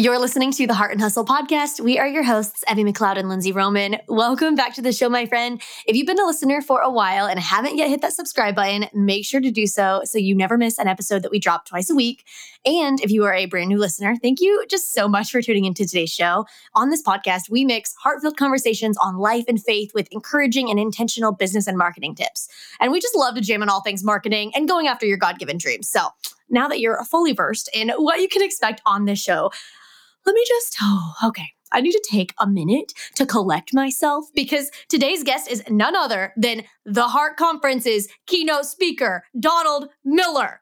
You're listening to the Heart and Hustle podcast. We are your hosts, Evie McLeod and Lindsay Roman. Welcome back to the show, my friend. If you've been a listener for a while and haven't yet hit that subscribe button, make sure to do so so you never miss an episode that we drop twice a week. And if you are a brand new listener, thank you just so much for tuning into today's show. On this podcast, we mix heartfelt conversations on life and faith with encouraging and intentional business and marketing tips. And we just love to jam on all things marketing and going after your God given dreams. So, now that you're fully versed in what you can expect on this show, let me just, oh, okay. I need to take a minute to collect myself because today's guest is none other than the Heart Conference's keynote speaker, Donald Miller.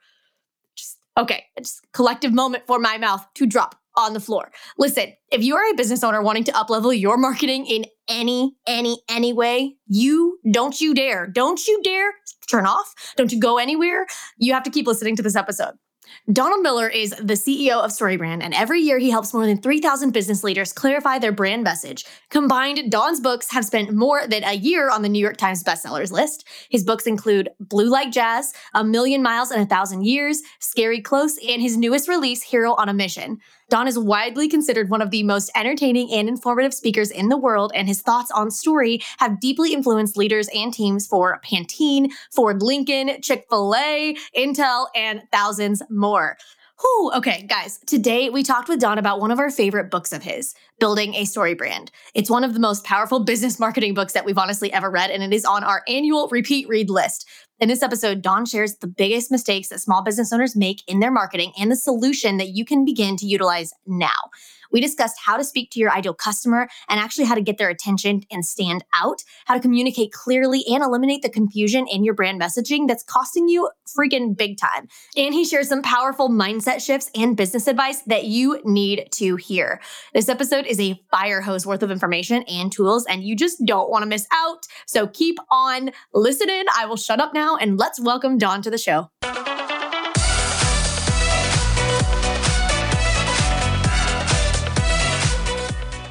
Just, okay, just collective moment for my mouth to drop on the floor. Listen, if you are a business owner wanting to uplevel your marketing in any, any, any way, you don't you dare, don't you dare turn off, don't you go anywhere. You have to keep listening to this episode. Donald Miller is the CEO of StoryBrand, and every year he helps more than 3,000 business leaders clarify their brand message. Combined, Don's books have spent more than a year on the New York Times bestsellers list. His books include Blue Like Jazz, A Million Miles in a Thousand Years, Scary Close, and his newest release, Hero on a Mission. Don is widely considered one of the most entertaining and informative speakers in the world, and his thoughts on story have deeply influenced leaders and teams for Pantene, Ford Lincoln, Chick fil A, Intel, and thousands more. Whew, okay, guys, today we talked with Don about one of our favorite books of his, Building a Story Brand. It's one of the most powerful business marketing books that we've honestly ever read, and it is on our annual repeat read list. In this episode, Don shares the biggest mistakes that small business owners make in their marketing and the solution that you can begin to utilize now. We discussed how to speak to your ideal customer and actually how to get their attention and stand out, how to communicate clearly and eliminate the confusion in your brand messaging that's costing you freaking big time. And he shares some powerful mindset shifts and business advice that you need to hear. This episode is a fire hose worth of information and tools, and you just don't want to miss out. So keep on listening. I will shut up now and let's welcome Don to the show.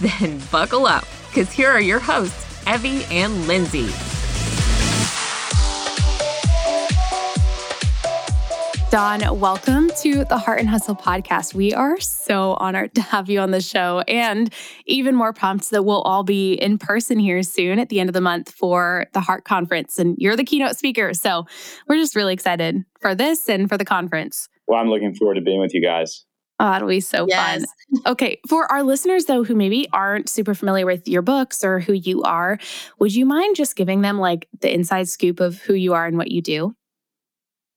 Then buckle up, because here are your hosts, Evie and Lindsay. Don, welcome to the Heart and Hustle podcast. We are so honored to have you on the show and even more pumped that we'll all be in person here soon at the end of the month for the Heart Conference. And you're the keynote speaker. So we're just really excited for this and for the conference. Well, I'm looking forward to being with you guys. Oh, that'll be so yes. fun. Okay. For our listeners, though, who maybe aren't super familiar with your books or who you are, would you mind just giving them like the inside scoop of who you are and what you do?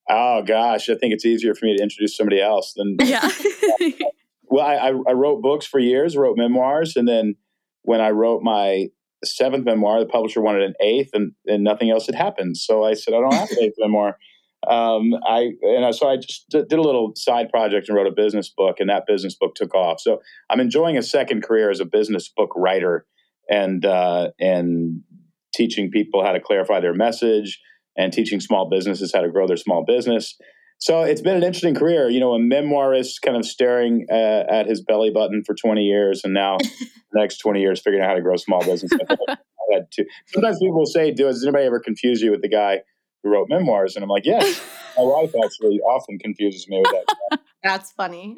Oh, gosh. I think it's easier for me to introduce somebody else than. Yeah. well, I, I wrote books for years, wrote memoirs. And then when I wrote my seventh memoir, the publisher wanted an eighth and, and nothing else had happened. So I said, I don't have an eighth memoir um, I and so I just did a little side project and wrote a business book, and that business book took off. So I'm enjoying a second career as a business book writer, and uh, and teaching people how to clarify their message, and teaching small businesses how to grow their small business. So it's been an interesting career. You know, a memoirist kind of staring uh, at his belly button for 20 years, and now the next 20 years figuring out how to grow small business. Sometimes people will say, "Does anybody ever confuse you with the guy?" Who wrote memoirs. And I'm like, yes, my wife actually often confuses me with that. That's funny.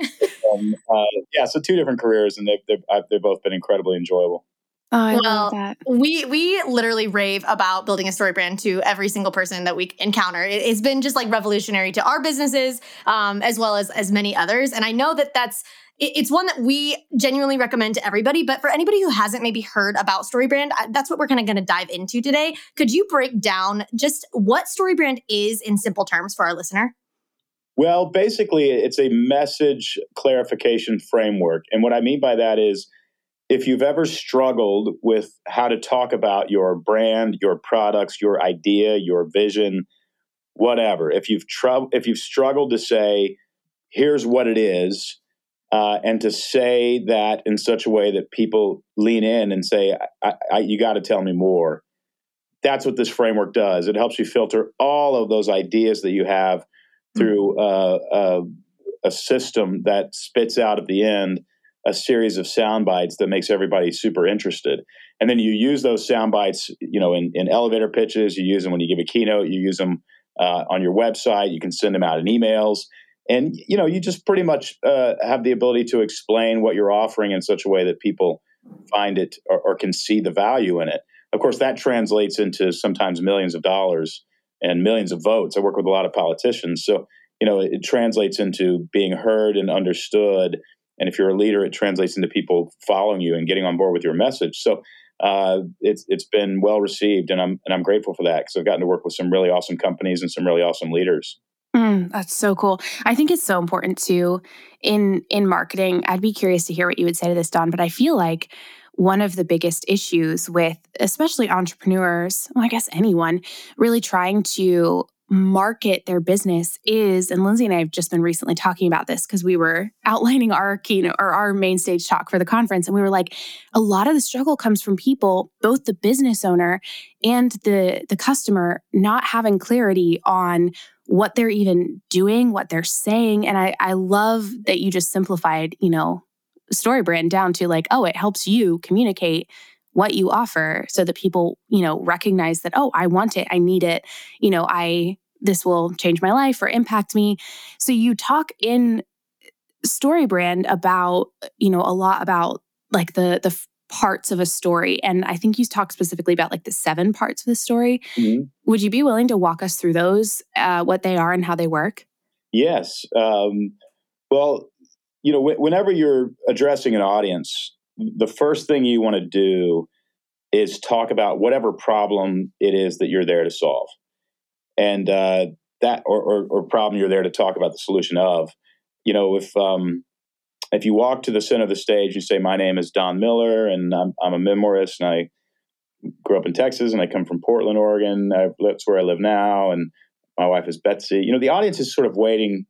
Um, uh, yeah, so two different careers, and they've, they've, they've both been incredibly enjoyable. Oh, I well, love that. We we literally rave about building a story brand to every single person that we encounter. It, has been just like revolutionary to our businesses, um, as well as as many others. And I know that that's it's one that we genuinely recommend to everybody. But for anybody who hasn't maybe heard about StoryBrand, that's what we're kind of going to dive into today. Could you break down just what StoryBrand is in simple terms for our listener? Well, basically, it's a message clarification framework. And what I mean by that is if you've ever struggled with how to talk about your brand, your products, your idea, your vision, whatever, if you've tr- if you've struggled to say, here's what it is, uh, and to say that in such a way that people lean in and say, I, I, "You got to tell me more." That's what this framework does. It helps you filter all of those ideas that you have through uh, uh, a system that spits out at the end a series of sound bites that makes everybody super interested. And then you use those sound bites, you know, in, in elevator pitches. You use them when you give a keynote. You use them uh, on your website. You can send them out in emails, and you know, you just pretty much uh, have the ability to explain what you're offering in such a way that people find it or, or can see the value in it. Of course, that translates into sometimes millions of dollars and millions of votes. I work with a lot of politicians, so you know, it translates into being heard and understood and if you're a leader, it translates into people following you and getting on board with your message. So uh, it's it's been well received, and I'm and I'm grateful for that because I've gotten to work with some really awesome companies and some really awesome leaders. Mm, that's so cool. I think it's so important too in in marketing. I'd be curious to hear what you would say to this, Don. But I feel like one of the biggest issues with especially entrepreneurs, well, I guess anyone, really trying to market their business is, and Lindsay and I have just been recently talking about this because we were outlining our keynote or our main stage talk for the conference. And we were like, a lot of the struggle comes from people, both the business owner and the, the customer, not having clarity on what they're even doing, what they're saying. And I, I love that you just simplified, you know, story brand down to like, oh, it helps you communicate what you offer so that people, you know, recognize that, oh, I want it, I need it, you know, I, this will change my life or impact me. So you talk in uh, story brand about, you know, a lot about like the, the, parts of a story and i think you talked specifically about like the seven parts of the story. Mm-hmm. would you be willing to walk us through those uh, what they are and how they work? Yes um, well you know w- whenever you're addressing an audience the first thing you want to do is talk about whatever problem it is that you're there to solve. And uh, that or, or, or, problem you're there to talk about the solution of you know if um, if you walk to the center of the stage you say my name is don miller and i'm, I'm a memoirist and i grew up in texas and i come from portland oregon I, that's where i live now and my wife is betsy you know the audience is sort of waiting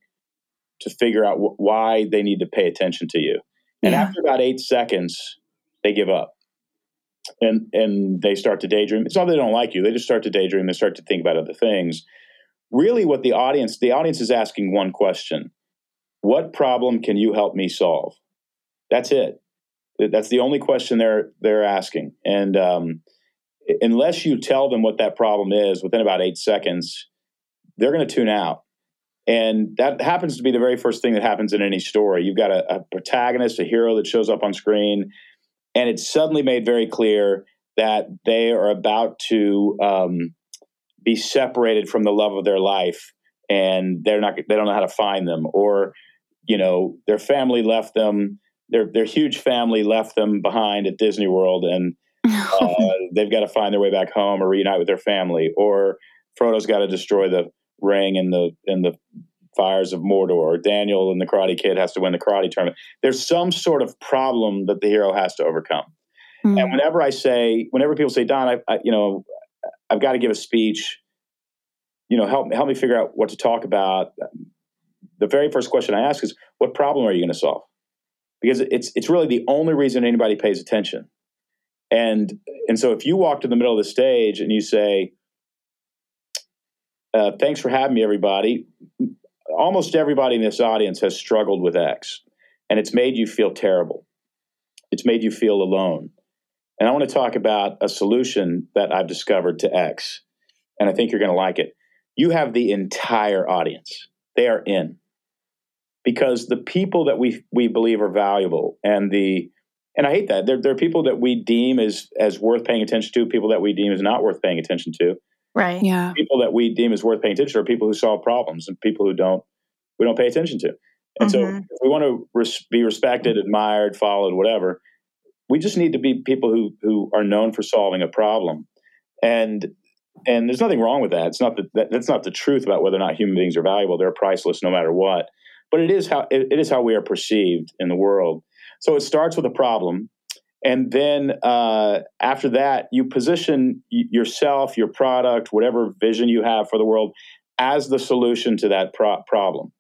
to figure out wh- why they need to pay attention to you and yeah. after about eight seconds, they give up. And and they start to daydream. It's not they don't like you, they just start to daydream, they start to think about other things. Really what the audience the audience is asking one question. What problem can you help me solve? That's it. That's the only question they're they're asking. And um, unless you tell them what that problem is within about eight seconds, they're going to tune out. And that happens to be the very first thing that happens in any story. You've got a, a protagonist, a hero that shows up on screen, and it's suddenly made very clear that they are about to um, be separated from the love of their life, and they're not they don't know how to find them, or you know their family left them, their their huge family left them behind at Disney World, and uh, they've got to find their way back home or reunite with their family, or Frodo's got to destroy the ring in the in the fires of Mordor, or Daniel and the Karate Kid has to win the karate tournament. There's some sort of problem that the hero has to overcome. Mm-hmm. And whenever I say, whenever people say, Don, I, I you know, I've got to give a speech, you know, help help me figure out what to talk about. The very first question I ask is, what problem are you going to solve? Because it's it's really the only reason anybody pays attention. And and so if you walk to the middle of the stage and you say, uh, thanks for having me, everybody. Almost everybody in this audience has struggled with X, and it's made you feel terrible. It's made you feel alone. And I want to talk about a solution that I've discovered to X, and I think you're going to like it. You have the entire audience, they are in. Because the people that we, we believe are valuable and the and I hate that. There, there are people that we deem as as worth paying attention to, people that we deem as not worth paying attention to. Right. Yeah. People that we deem as worth paying attention to are people who solve problems and people who don't we don't pay attention to. And mm-hmm. so if we want to res- be respected, admired, followed, whatever, we just need to be people who who are known for solving a problem. And and there's nothing wrong with that. It's not that, that that's not the truth about whether or not human beings are valuable. They're priceless no matter what. But it is how it, is how we are perceived in the world. So it starts with a problem and then uh, after that you position yourself your product whatever vision you have for the world as the solution to that pro- problem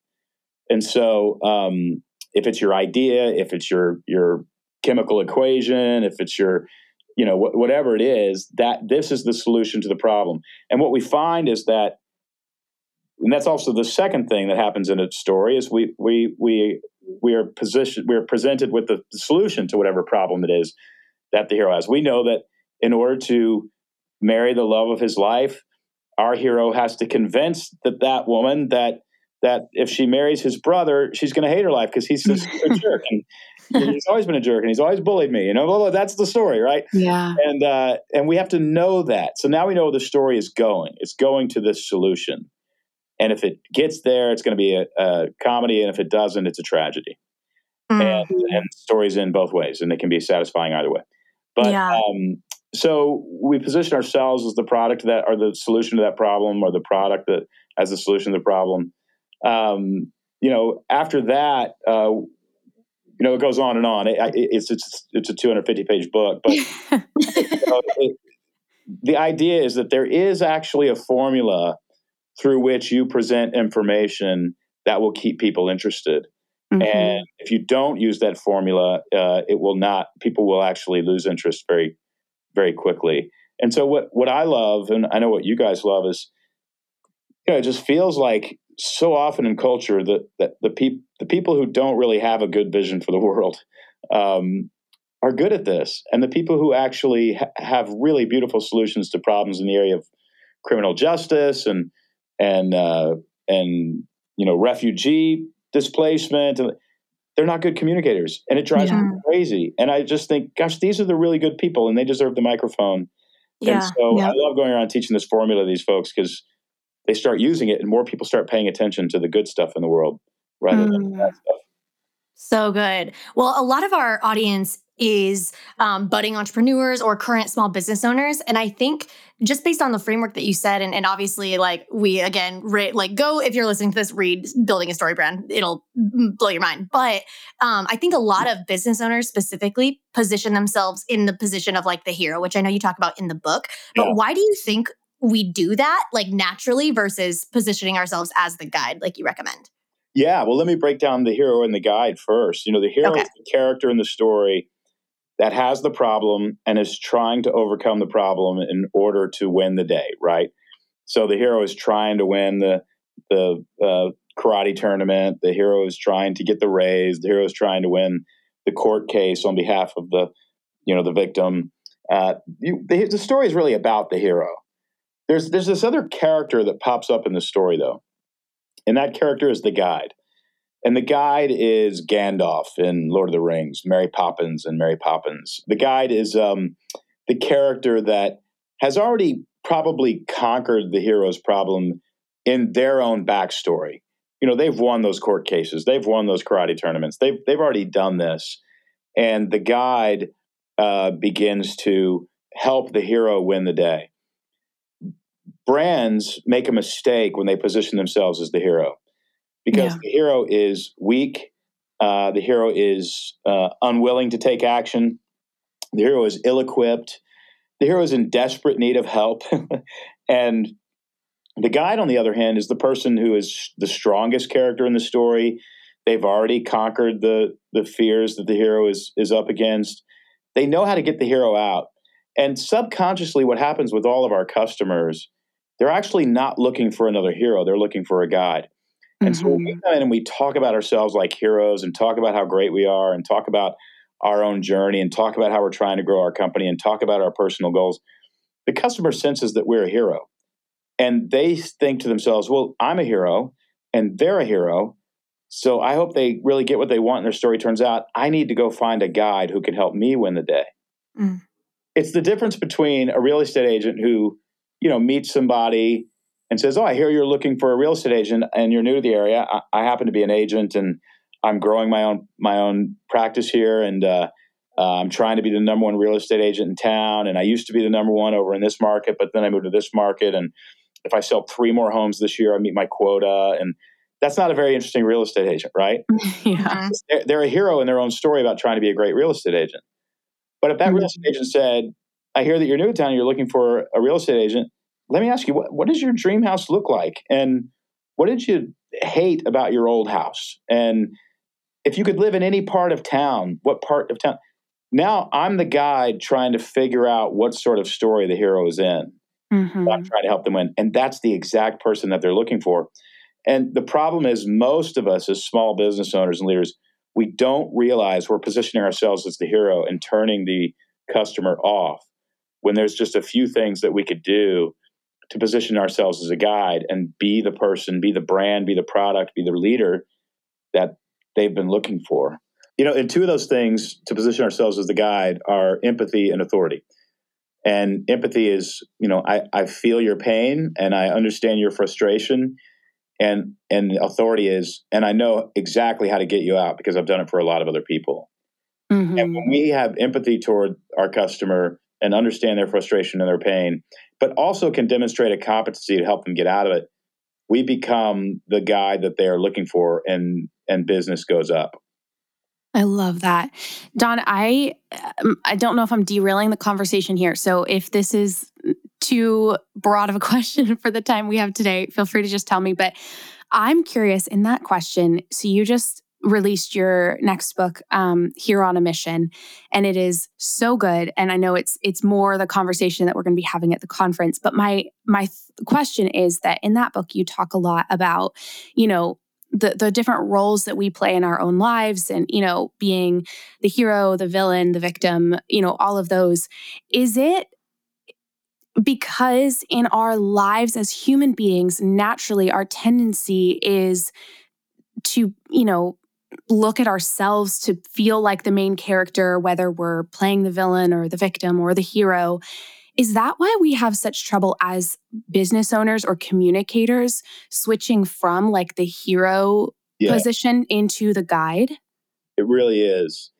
and so um, if it's your idea, if it's your your chemical equation, if it's your you know wh- whatever it is, that this is the solution to the problem. And what we find is that, and that's also the second thing that happens in a story is we we we we are positioned we are presented with the, solution to whatever problem it is that the hero has. We know that in order to marry the love of his life, our hero has to convince that that woman that that if she marries his brother, she's going to hate her life because he's just a jerk, and he's always been a jerk, and he's always bullied me. You know, blah, blah, that's the story, right? Yeah. And uh, and we have to know that. So now we know where the story is going. It's going to this solution, and if it gets there, it's going to be a, a comedy, and if it doesn't, it's a tragedy. Mm. And and stories in both ways, and they can be satisfying either way. But Yeah. um, so we position ourselves as the product that, or the solution to that problem, or the product that as the solution to the problem. Um, you know, after that, uh, you know, it goes on and on. It, it, it's it's it's a 250 page book, but you know, it, the idea is that there is actually a formula through which you present information that will keep people interested. Mhm. And if you don't use that formula, uh, it will not. People will actually lose interest very, very quickly. And so, what what I love, and I know what you guys love, is you know, it just feels like so often in culture that that the people the people who don't really have a good vision for the world um, are good at this, and the people who actually ha- have really beautiful solutions to problems in the area of criminal justice and and uh, and you know refugee displacement and they're not good communicators and it drives Yeah. me crazy and i just think gosh these are the really good people and they deserve the microphone and Yeah. so Yeah. i love going around teaching this formula to these folks because they start using it and more people start paying attention to the good stuff in the world rather than Mm. the bad stuff So good. Well, a lot of our audience is um, budding entrepreneurs or current small business owners. And I think just based on the framework that you said, and, and obviously, like we again, re- like go if you're listening to this, read Building a Story Brand. It'll blow your mind. But um, I think a lot of business owners specifically position themselves in the position of like the hero, which I know you talk about in the book. But why do you think we do that like naturally versus positioning ourselves as the guide, like you recommend? Yeah, well, let me break down the hero and the guide first. You know, the hero Okay. is the character in the story that has the problem and is trying to overcome the problem in order to win the day, right? So the hero is trying to win the the uh, karate tournament. The hero is trying to get the raise. The hero is trying to win the court case on behalf of the you know the victim. Uh, you, the, the story is really about the hero. There's there's this other character that pops up in the story though, and that character is the guide. And the guide is Gandalf in Lord of the Rings, Mary Poppins and Mary Poppins. The guide is um, the character that has already probably conquered the hero's problem in their own backstory. You know, they've won those court cases, they've won those karate tournaments, they've they've already done this, and the guide uh, begins to help the hero win the day. Brands make a mistake when they position themselves as the hero because Yeah. the hero is weak. Uh, the hero is uh, unwilling to take action. The hero is ill equipped. The hero is in desperate need of help. and the guide, on the other hand, is the person who is the strongest character in the story. They've already conquered the, the fears that the hero is, is up against. They know how to get the hero out. And subconsciously, what happens with all of our customers, they're actually not looking for another hero, they're looking for a guide. And so when we come in and we talk about ourselves like heroes and talk about how great we are and talk about our own journey and talk about how we're trying to grow our company and talk about our personal goals, the customer senses that we're a hero. And they think to themselves, well, I'm a hero and they're a hero. So I hope they really get what they want and their story turns out. I need to go find a guide who can help me win the day. Mm. It's the difference between a real estate agent who, you know, meets somebody and says, "Oh, I hear you're looking for a real estate agent and you're new to the area. I, I happen to be an agent and I'm growing my own my own practice here, and uh, uh, I'm trying to be the number one real estate agent in town. And I used to be the number one over in this market, but then I moved to this market, and if I sell three more homes this year, I meet my quota. And that's not a very interesting real estate agent, right? yeah. They're, they're a hero in their own story about trying to be a great real estate agent. But if that real estate agent said, "I hear that you're new to town, and you're looking for a real estate agent," let me ask you, what, what does your dream house look like? And what did you hate about your old house? And if you could live in any part of town, what part of town? Now I'm the guide trying to figure out what sort of story the hero is in. Mm-hmm. I'm trying to help them win. And that's the exact person that they're looking for. And the problem is, most of us as small business owners and leaders, we don't realize we're positioning ourselves as the hero and turning the customer off when there's just a few things that we could do to position ourselves as a guide and be the person, be the brand, be the product, be the leader that they've been looking for. You know, and two of those things to position ourselves as the guide are empathy and authority. And empathy is, you know, I, I feel your pain and I understand your frustration. And and authority is, and I know exactly how to get you out because I've done it for a lot of other people. Mm-hmm. And when we have empathy toward our customer and understand their frustration and their pain, but also can demonstrate a competency to help them get out of it, we become the guy that they are looking for and and business goes up. I love that. Don, I um, I don't know if I'm derailing the conversation here. So if this is too broad of a question for the time we have today, feel free to just tell me, but I'm curious in that question. So you just released your next book um hero on a mission and it is so good and i know it's it's more the conversation that we're going to be having at the conference but my my th- question is that in that book you talk a lot about you know the the different roles that we play in our own lives and you know being the hero the villain the victim you know all of those. Is it because in our lives as human beings naturally our tendency is to you know look at ourselves to feel like the main character, whether we're playing the villain or the victim or the hero. Is that why we have such trouble as business owners or communicators switching from like the hero yeah. position into the guide? It really is.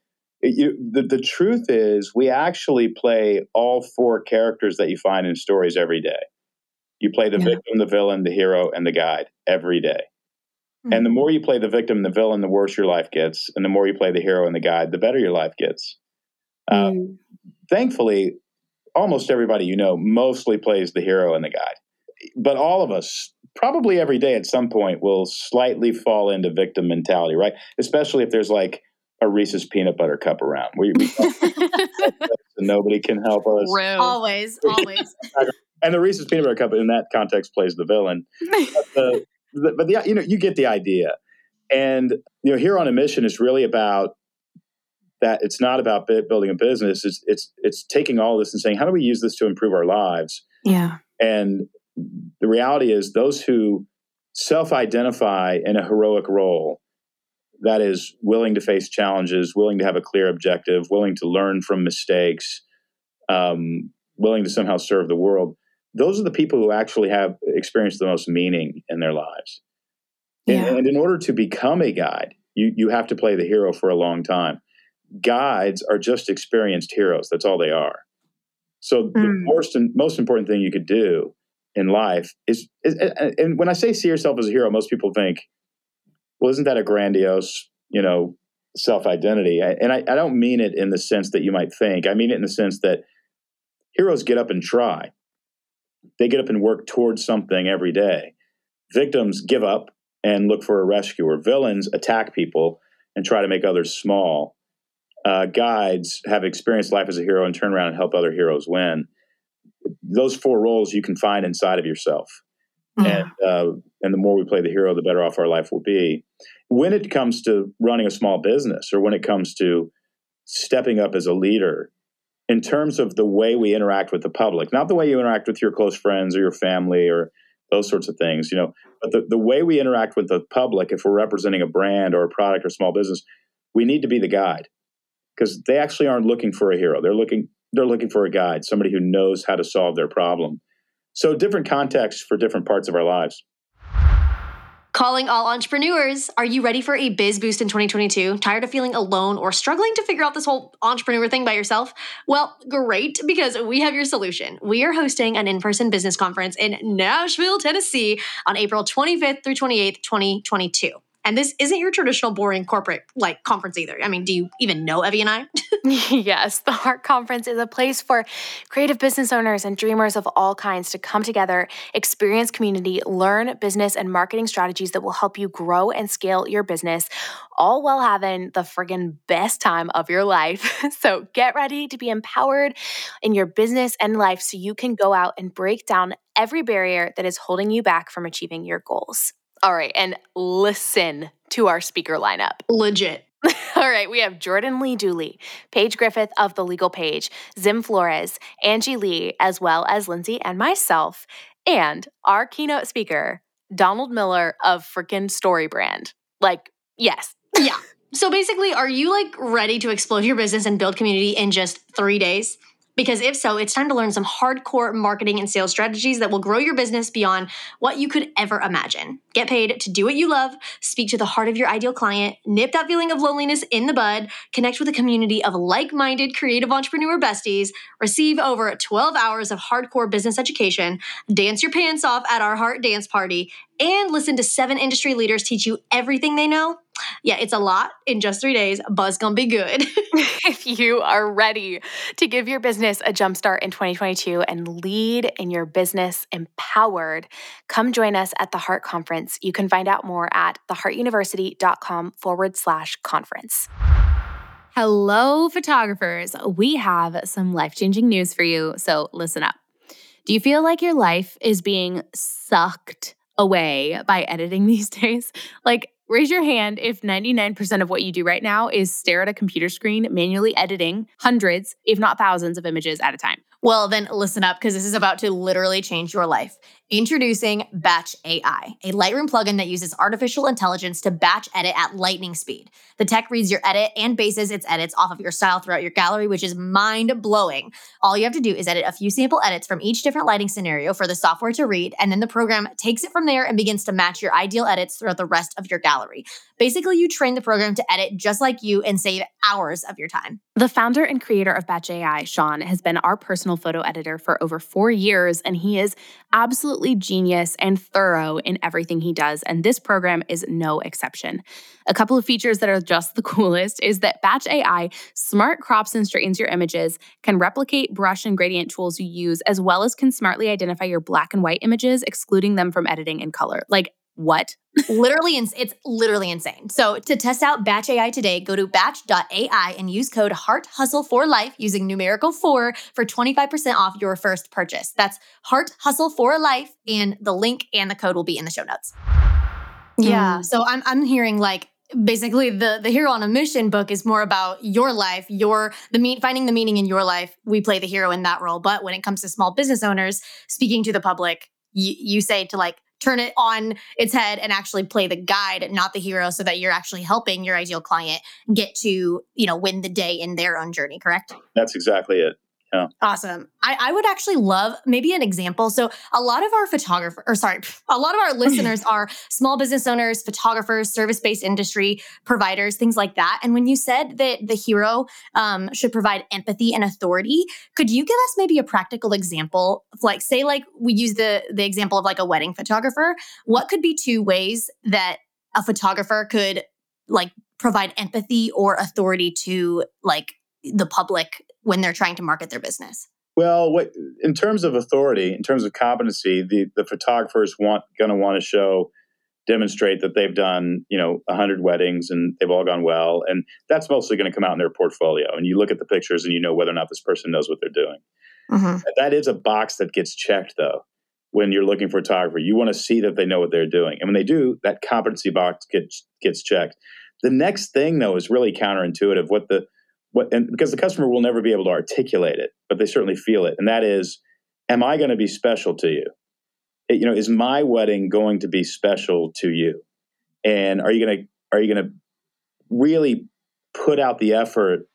It, you, the, the truth is, we actually play all four characters that you find in stories every day. You play the yeah. victim, the villain, the hero, and the guide every day. Mm-hmm. And the more you play the victim, the villain, the worse your life gets. And the more you play the hero and the guide, the better your life gets. Mm-hmm. Uh, thankfully, almost everybody you know mostly plays the hero and the guide. But all of us, probably every day at some point, will slightly fall into victim mentality, right? Especially if there's like a Reese's peanut butter cup around. We, we nobody can help us. Rude. Always, always. and the Reese's peanut butter cup in that context plays the villain. But the, but the, you know you get the idea. And you know hero on a mission is really about that it's not about building a business. It's it's it's taking all this and saying how do we use this to improve our lives? Yeah. And the reality is those who self-identify in a heroic role that is willing to face challenges willing to have a clear objective willing to learn from mistakes um, willing to somehow serve the world those are the people who actually have experienced the most meaning in their lives. Yeah. And, and in order to become a guide, you, you have to play the hero for a long time. Guides are just experienced heroes. That's all they are. So mm. the hmm. most, most important thing you could do in life is, is, and when I say see yourself as a hero, most people think, well, isn't that a grandiose, you know, self identity? And I, I don't mean it in the sense that you might think. I mean it in the sense that heroes get up and try they get up and work towards something every day. Victims give up and look for a rescuer. Villains attack people and try to make others small. Uh, guides have experienced life as a hero and turn around and help other heroes win. Those four roles you can find inside of yourself. And uh, and the more we play the hero, the better off our life will be. When it comes to running a small business, or when it comes to stepping up as a leader, in terms of the way we interact with the public, not the way you interact with your close friends or your family or those sorts of things, you know, but the, the way we interact with the public, if we're representing a brand or a product or small business, we need to be the guide because they actually aren't looking for a hero. They're looking, they're looking for a guide, somebody who knows how to solve their problem. So different contexts for different parts of our lives. Calling all entrepreneurs. Are you ready for a biz boost in 2022? Tired of feeling alone or struggling to figure out this whole entrepreneur thing by yourself? Well, great, because we have your solution. We are hosting an in person business conference in Nashville, Tennessee on April 25th through 28th, 2022. And this isn't your traditional boring corporate like conference either. I mean, do you even know Evie and I? yes, the Heart Conference is a place for creative business owners and dreamers of all kinds to come together, experience community, learn business and marketing strategies that will help you grow and scale your business, all while having the friggin' best time of your life. so get ready to be empowered in your business and life so you can go out and break down every barrier that is holding you back from achieving your goals. All right, and listen to our speaker lineup. Legit. All right, we have Jordan Lee Dooley, Paige Griffith of The Legal Paige, Zim Flores, Angie Lee, as well as Lindsay and myself, and our keynote speaker, Donald Miller of freaking Story Brand. Like, yes. Yeah. So basically, are you like ready to explode your business and build community in just three days? Because if so, it's time to learn some hardcore marketing and sales strategies that will grow your business beyond what you could ever imagine. Get paid to do what you love, speak to the heart of your ideal client, nip that feeling of loneliness in the bud, connect with a community of like minded creative entrepreneur besties, receive over 12 hours of hardcore business education, dance your pants off at our heart dance party, and listen to seven industry leaders teach you everything they know yeah, it's a lot in just three days, but it's gonna be good. if you are ready to give your business a jumpstart in 2022 and lead in your business empowered, come join us at the Heart Conference. You can find out more at theheartuniversity.com forward slash conference. Hello, photographers. We have some life changing news for you, so listen up. Do you feel like your life is being sucked away by editing these days? Like, Raise your hand if 99% of what you do right now is stare at a computer screen, manually editing hundreds, if not thousands, of images at a time. Well, then listen up because this is about to literally change your life. Introducing Batch AI, a Lightroom plugin that uses artificial intelligence to batch edit at lightning speed. The tech reads your edit and bases its edits off of your style throughout your gallery, which is mind blowing. All you have to do is edit a few sample edits from each different lighting scenario for the software to read, and then the program takes it from there and begins to match your ideal edits throughout the rest of your gallery. Basically, you train the program to edit just like you and save hours of your time. The founder and creator of Batch AI, Sean, has been our personal photo editor for over four years, and he is absolutely genius and thorough in everything he does. And this program is no exception. A couple of features that are just the coolest is that Batch AI smart crops and straightens your images, can replicate brush and gradient tools you use, as well as can smartly identify your black and white images, excluding them from editing in color. Like, what? literally, it's literally insane. So to test out Batch AI today, go to batch.ai and use code Heart Hustle for Life using numerical four for 25% off your first purchase. That's Heart Hustle for Life, and the link and the code will be in the show notes. Yeah. Mm. So I'm I'm hearing like basically the the hero on a mission book is more about your life your the mean finding the meaning in your life we play the hero in that role but when it comes to small business owners speaking to the public you, you say to like turn it on its head and actually play the guide, not the hero, so that you're actually helping your ideal client get to, you know, win the day in their own journey, correct? That's exactly it. Yeah. Awesome. I, I would actually love maybe an example. So a lot of our photographers, or sorry, a lot of our listeners are small business owners, photographers, service-based industry providers, things like that. And when you said that the hero um, should provide empathy and authority, could you give us maybe a practical example? Of like, say, like we use the the example of like a wedding photographer. What could be two ways that a photographer could like provide empathy or authority to like the public when they're trying to market their business? Well, what, in terms of authority, in terms of competency, the, the photographers want going to want to show, demonstrate that they've done, you know, hundred weddings and they've all gone well, and that's mostly going to come out in their portfolio. And you look at the pictures and you know whether or not this person knows what they're doing. Mm-hmm. That is a box that gets checked, though. When you're looking for a photographer, you want to see that they know what they're doing, and when they do, that competency box gets gets checked. The next thing, though, is really counterintuitive. What the what, and because the customer will never be able to articulate it, but they certainly feel it. And that is, am I going to be special to you? It, you know, is my wedding going to be special to you? And are you going to are you going to really put out the effort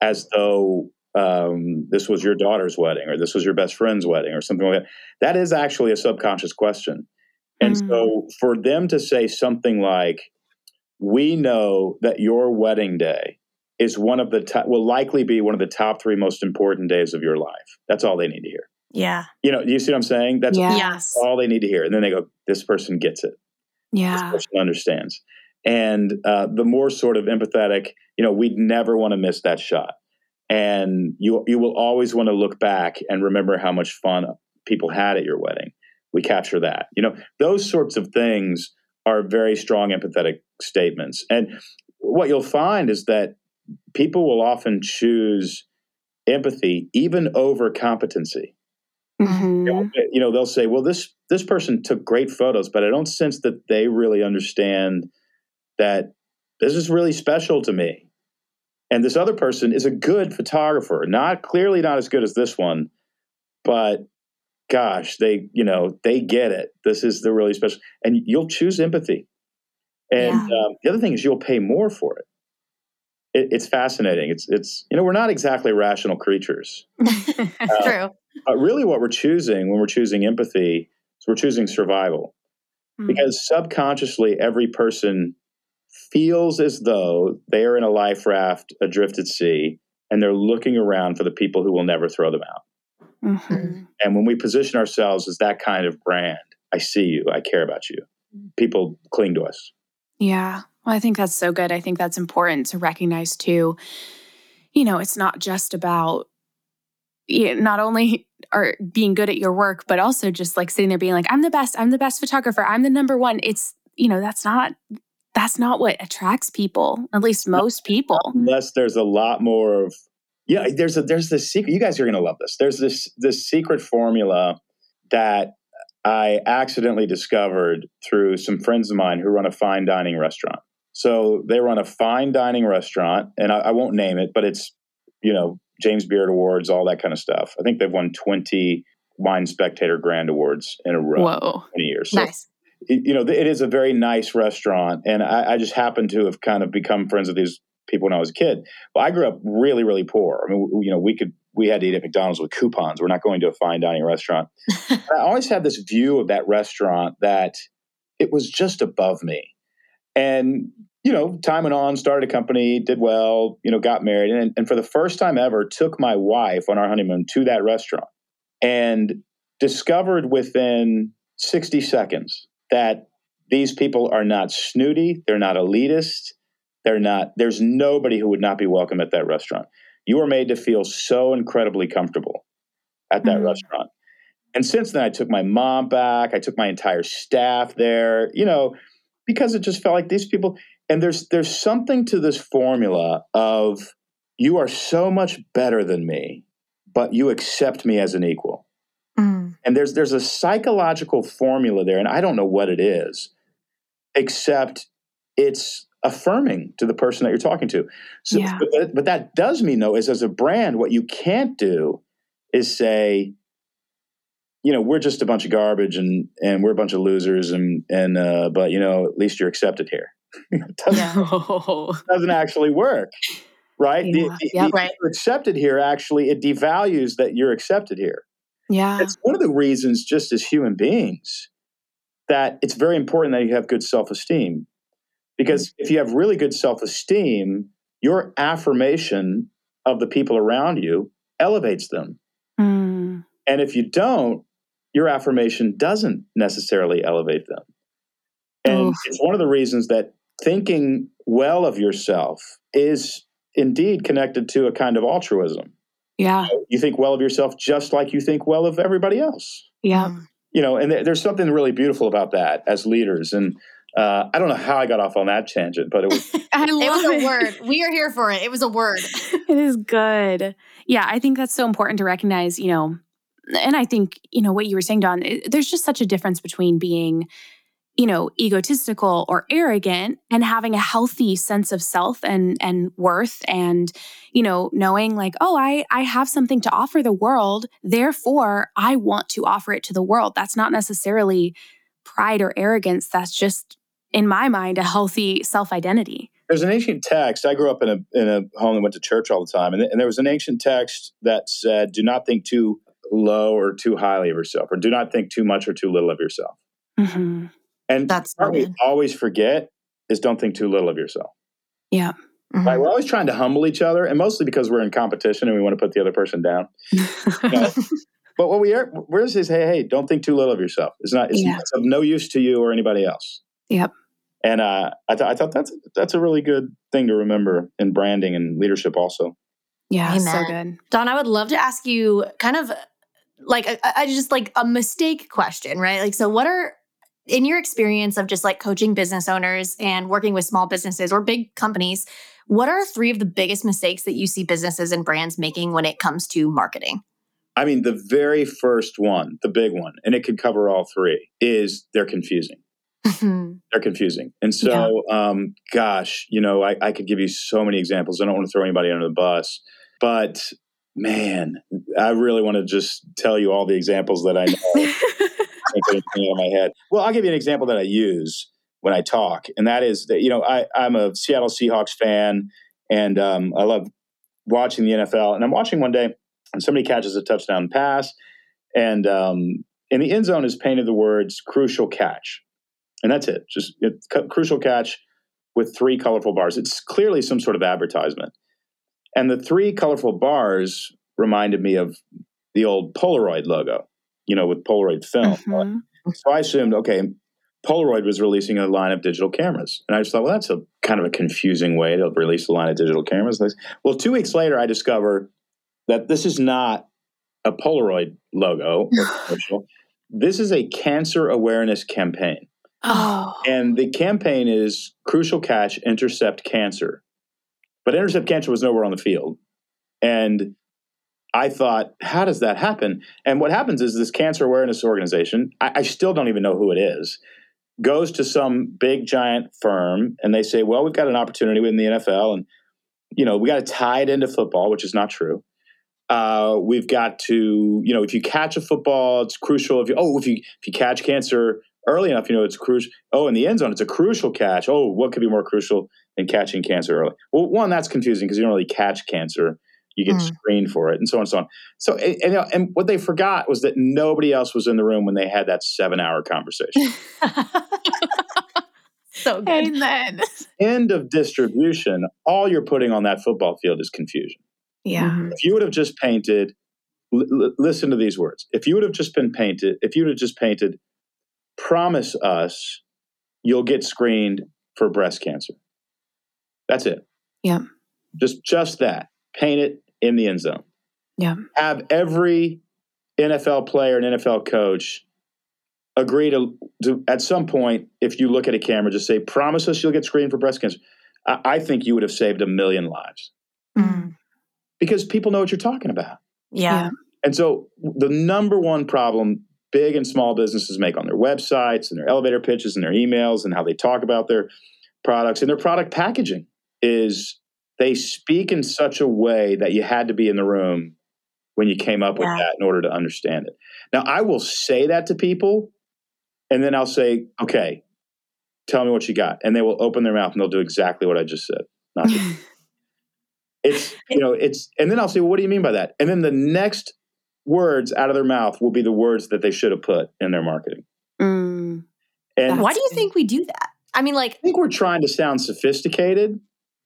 as though um, this was your daughter's wedding or this was your best friend's wedding or something like that? That is actually a subconscious question. And mm. so for them to say something like, "We know that your wedding day is one of the top, will likely be one of the top three most important days of your life. That's all they need to hear. Yeah. You know, you see what I'm saying? That's yes. all they need to hear. And then they go, this person gets it. Yeah. This person understands. And uh, the more sort of empathetic, you know, we'd never want to miss that shot. And you you will always want to look back and remember how much fun people had at your wedding. We capture that. You know, those sorts of things are very strong empathetic statements. And what you'll find is that people will often choose empathy even over competency. Mm-hmm. You, know, you know, they'll say, "Well, this this person took great photos, but I don't sense that they really understand that this is really special to me." And this other person is a good photographer, not clearly not as good as this one, but gosh, they you know they get it. This is the really special, and you'll choose empathy. And yeah. um, the other thing is you'll pay more for it. It. It's fascinating. It's it's you know we're not exactly rational creatures. uh, True. But really, what we're choosing when we're choosing empathy is we're choosing survival, mm-hmm. because subconsciously every person feels as though they are in a life raft adrift at sea, and they're looking around for the people who will never throw them out. Mm-hmm. And when we position ourselves as that kind of brand, I see you, I care about you, people cling to us. Yeah. Well, I think that's so good. I think that's important to recognize too. You know, it's not just about you know, not only are being good at your work, but also just like sitting there being like, I'm the best, I'm the best photographer, I'm the number one. It's, you know, that's not that's not what attracts people, at least most people. Unless there's a lot more of yeah, there's a there's this secret. You guys are gonna love this. There's this this secret formula that I accidentally discovered through some friends of mine who run a fine dining restaurant. So they run a fine dining restaurant, and I, I won't name it, but it's you know James Beard Awards, all that kind of stuff. I think they've won twenty Wine Spectator Grand Awards in a row. Whoa, twenty years. So, nice. You know, it is a very nice restaurant, and I, I just happen to have kind of become friends with these people when I was a kid. But I grew up really, really poor. I mean, you know, we could we had to eat at McDonald's with coupons. We're not going to a fine dining restaurant. I always had this view of that restaurant that it was just above me. And you know, time went on, started a company, did well, you know, got married, and, and for the first time ever, took my wife on our honeymoon to that restaurant, and discovered within 60 seconds that these people are not snooty, they're not elitist, they're not, there's nobody who would not be welcome at that restaurant. You are made to feel so incredibly comfortable at that mm-hmm. restaurant. And since then, I took my mom back. I took my entire staff there, you know, because it just felt like these people. And there's there's something to this formula of you are so much better than me, but you accept me as an equal. Mm. And there's there's a psychological formula there, and I don't know what it is, except it's affirming to the person that you're talking to. So, yeah. but, but that does mean though is as a brand, what you can't do is say, you know, we're just a bunch of garbage and and we're a bunch of losers and and uh, but you know, at least you're accepted here. It doesn't, doesn't actually work. Right? Yeah. The, the, yeah, the, right. accepted here actually it devalues that you're accepted here. Yeah. It's one of the reasons just as human beings that it's very important that you have good self-esteem because if you have really good self esteem, your affirmation of the people around you elevates them. Mm. And if you don't, your affirmation doesn't necessarily elevate them. And Oof. it's one of the reasons that thinking well of yourself is indeed connected to a kind of altruism. Yeah. You, think well of yourself just like you think well of everybody else. Yeah. You know, and th- there's something really beautiful about that as leaders. And uh, I don't know how I got off on that tangent, but it was. I love it was a word. We are here for it. It was a word. it is good. Yeah, I think that's so important to recognize. You know, and I think you know what you were saying, Don. It, there's just such a difference between being, you know, egotistical or arrogant and having a healthy sense of self and and worth, and you know, knowing like, oh, I I have something to offer the world, therefore I want to offer it to the world. That's not necessarily pride or arrogance. That's just in my mind, a healthy self identity. There's an ancient text. I grew up in a in a home that went to church all the time, and, and there was an ancient text that said, "Do not think too low or too highly of yourself, or do not think too much or too little of yourself." Mm-hmm. And that's what we always forget is don't think too little of yourself. Yeah. Mm-hmm. Right? We're always trying to humble each other, and mostly because we're in competition and we want to put the other person down. you know? But what we are, we're just hey, hey, don't think too little of yourself. It's not, it's, yeah. it's of no use to you or anybody else. Yep. And uh, I, th- I thought that's that's a really good thing to remember in branding and leadership also. Yeah, Amen. so good. Don, I would love to ask you kind of like I, I just like a mistake question, right? Like, so what are in your experience of just like coaching business owners and working with small businesses or big companies, what are three of the biggest mistakes that you see businesses and brands making when it comes to marketing? I mean, the very first one, the big one, and it could cover all three, is they're confusing. they're confusing. And so, yeah. um, gosh, you know, I, I could give you so many examples. I don't want to throw anybody under the bus, but man, I really want to just tell you all the examples that I know. my head. Well, I'll give you an example that I use when I talk, and that is that you know I, I'm a Seattle Seahawks fan, and um, I love watching the NFL. And I'm watching one day, and somebody catches a touchdown pass, and um, in the end zone is painted the words "crucial catch," and that's it. Just it, crucial catch with three colorful bars. It's clearly some sort of advertisement. And the three colorful bars reminded me of the old Polaroid logo, you know, with Polaroid film. Mm-hmm. So I assumed, okay, Polaroid was releasing a line of digital cameras. And I just thought, well, that's a kind of a confusing way to release a line of digital cameras. Well, two weeks later, I discover that this is not a Polaroid logo this is a cancer awareness campaign. Oh. And the campaign is Crucial Catch Intercept Cancer. But Intercept Cancer was nowhere on the field. And I thought, how does that happen? And what happens is this cancer awareness organization, I, I, still don't even know who it is, goes to some big giant firm and they say, well, we've got an opportunity within the NFL and, you know, we got to tie it into football, which is not true. Uh, we've got to, you know, if you catch a football, it's crucial. If you, oh, if you if you catch cancer early enough, you know, it's crucial. Oh, in the end zone, it's a crucial catch. Oh, what could be more crucial than catching cancer early? Well, one, that's confusing because you don't really catch cancer. You get mm. screened for it and so on and so on. So, and, and what they forgot was that nobody else was in the room when they had that seven hour conversation. so good. Amen. End of distribution. All you're putting on that football field is confusion. Yeah. Mm-hmm. If you would have just painted, l- listen to these words. If you would have just been painted, if you would have just painted, promise us you'll get screened for breast cancer. That's it. Yeah. Just just that. Paint it in the end zone. Yeah. Have every NFL player and NFL coach agree to, to at some point, if you look at a camera, just say, promise us you'll get screened for breast cancer. I, I think you would have saved a million lives. Mm. Because people know what you're talking about. Yeah. yeah. And so the number one problem big and small businesses make on their websites and their elevator pitches and their emails and how they talk about their products and their product packaging is they speak in such a way that you had to be in the room when you came up yeah. with that in order to understand it. Now, I will say that to people, and then I'll say, okay, tell me what you got. And they will open their mouth and they'll do exactly what I just said. it's, you know, it's, and then I'll say, well, what do you mean by that? And then the next words out of their mouth will be the words that they should have put in their marketing. Mm, and why do you think we do that? I mean, like, I think we're trying to sound sophisticated.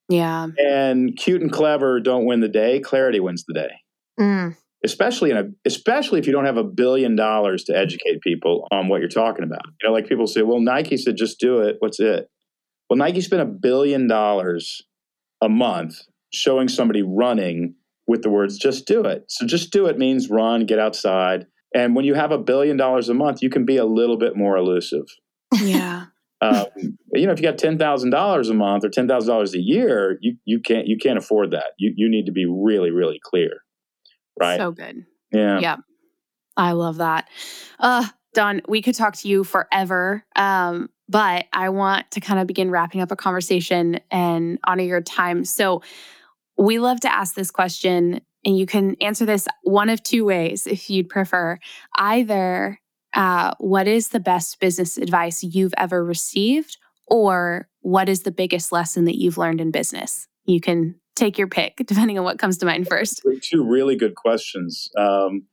Yeah. And cute and clever don't win the day. Clarity wins the day. Mm. Especially in a, especially if you don't have a billion dollars to educate people on what you're talking about. You know, like people say, well, Nike said just do it. What's it? Well, Nike spent a billion dollars a month showing somebody running with the words just do it. So just do it means run, get outside. And when you have a billion dollars a month, you can be a little bit more elusive. Yeah. Um, you know, if you got ten thousand dollars a month or ten thousand dollars a year, you you can't you can't afford that. You you need to be really really clear, right? So good. Yeah. Yeah. I love that. Uh, Don, we could talk to you forever, um, but I want to kind of begin wrapping up a conversation and honor your time. So, we love to ask this question, and you can answer this one of two ways if you'd prefer. Either, uh, what is the best business advice you've ever received, or what is the biggest lesson that you've learned in business? You can take your pick depending on what comes to mind first. Two really good questions. Um,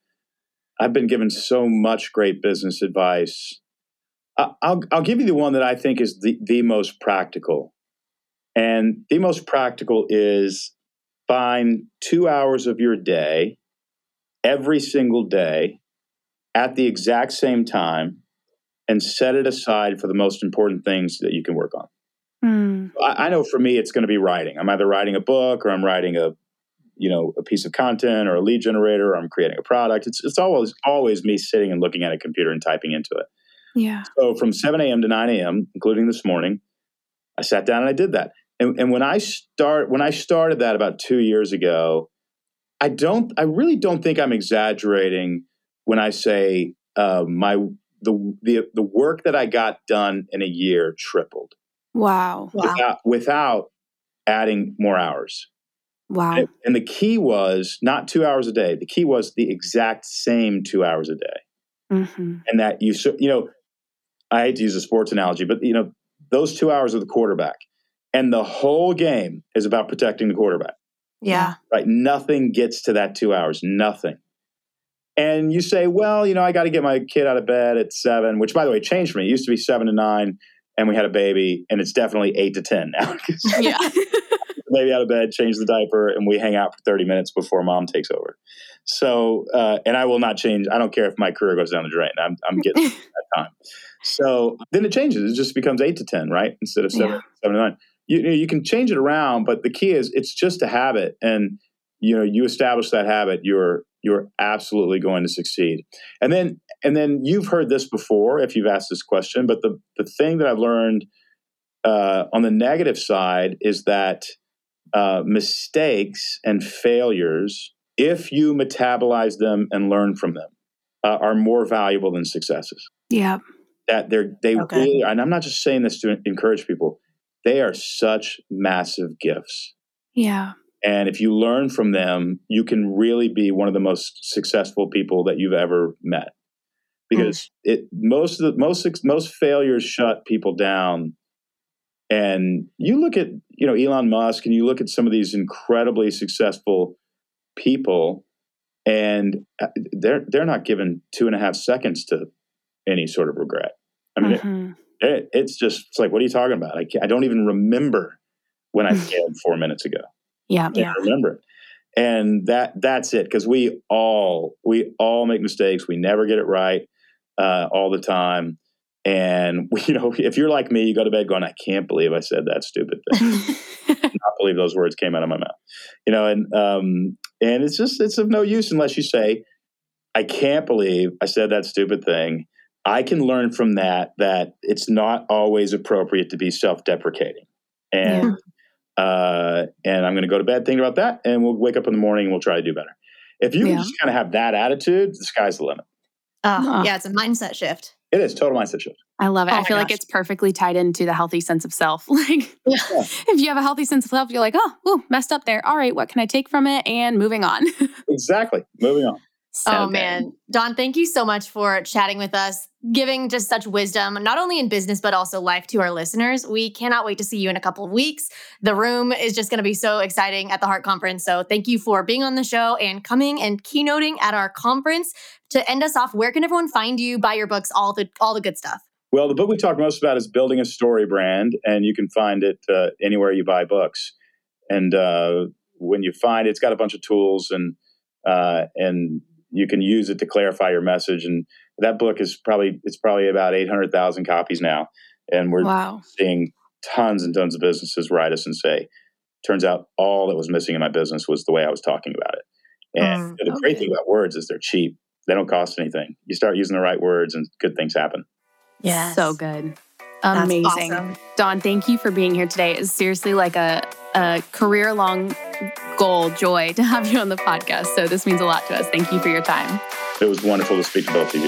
I've been given so much great business advice. I'll, I'll give you the one that I think is the, the most practical. And the most practical is find two hours of your day every single day at the exact same time and set it aside for the most important things that you can work on. Mm. I, I know for me, it's going to be writing. I'm either writing a book or I'm writing a, you know, a piece of content or a lead generator or I'm creating a product. It's, it's always, always me sitting and looking at a computer and typing into it. Yeah. So from 7 a.m. to 9 a.m., including this morning, I sat down and I did that. And, and when I start, when I started that about two years ago, I don't, I really don't think I'm exaggerating when I say uh, my the, the the work that I got done in a year tripled Wow. Wow. without, without adding more hours. Wow. And, and the key was not two hours a day. The key was the exact same two hours a day. hmm And that you, you know, I hate to use a sports analogy, but you know, those two hours of the quarterback and the whole game is about protecting the quarterback, Yeah. right? Nothing gets to that two hours, nothing. And you say, well, you know, I got to get my kid out of bed at seven, which by the way changed for me. It used to be seven to nine and we had a baby and it's definitely eight to 10 now. Yeah. baby out of bed, change the diaper, and we hang out for 30 minutes before mom takes over. So, uh, and I will not change. I don't care if my career goes down the drain. I'm, I'm getting that time. So then it changes. It just becomes eight to 10, right? Instead of seven, Yeah. seven to nine. You, you know, you can change it around, but the key is it's just a habit. And, you know, you establish that habit, you're, you're absolutely going to succeed. And then, and then you've heard this before if you've asked this question, but the, the thing that I've learned uh, on the negative side is that uh, mistakes and failures, if you metabolize them and learn from them, uh, are more valuable than successes. yeah. That they're they Okay. really, and I'm not just saying this to encourage people. They are such massive gifts, Yeah. And if you learn from them, you can really be one of the most successful people that you've ever met. Because it most of the most most failures shut people down and you look at you know Elon Musk and you look at some of these incredibly successful people, and uh, they're they're not given two and a half seconds to any sort of regret. I mean, Mhm. it, it, it's just it's like, what are you talking about? I can't, I don't even remember when I failed four minutes ago. Yeah. I don't remember it. And that that's it because we all we all make mistakes. We never get it right uh, all the time. And you know, if you're like me, you go to bed going, "I can't believe I said that stupid thing." not believe those words came out of my mouth. You know, and um, and it's just it's of no use unless you say, "I can't believe I said that stupid thing." I can learn from that that it's not always appropriate to be self-deprecating, and uh, and I'm going to go to bed thinking about that, and we'll wake up in the morning and we'll try to do better. If you Yeah. just kind of have that attitude, the sky's the limit. Oh, Huh. yeah. It's a mindset shift. It is total mindset shift. I love it. Oh I my feel like it's perfectly tied into the healthy sense of self. Like, Yeah. if you have a healthy sense of self, you're like, oh, ooh, messed up there. All right, what can I take from it? And moving on. Exactly. Moving on. So oh good. man, Don, thank you so much for chatting with us, giving just such wisdom, not only in business but also life to our listeners. We cannot wait to see you in a couple of weeks. The room is just going to be so exciting at the Heart Conference. So thank you for being on the show and coming and keynoting at our conference. To end us off, where can everyone find you, buy your books, all the all the good stuff? Well, the book we talk most about is building a story brand, and you can find it uh, anywhere you buy books. And uh, when you find it, it's got a bunch of tools, and uh, and you can use it to clarify your message. And that book is probably it's probably about eight hundred thousand copies now, and we're Wow. seeing tons and tons of businesses write us and say, "Turns out all that was missing in my business was the way I was talking about it." And Mm, the great thing about words is they're cheap; they don't cost anything. You start using the right words, and good things happen. Yeah, so good. That's Amazing. awesome. Don, thank you for being here today. It's seriously like a, a career long goal, joy to have you on the podcast. So this means a lot to us. Thank you for your time. It was wonderful to speak to both of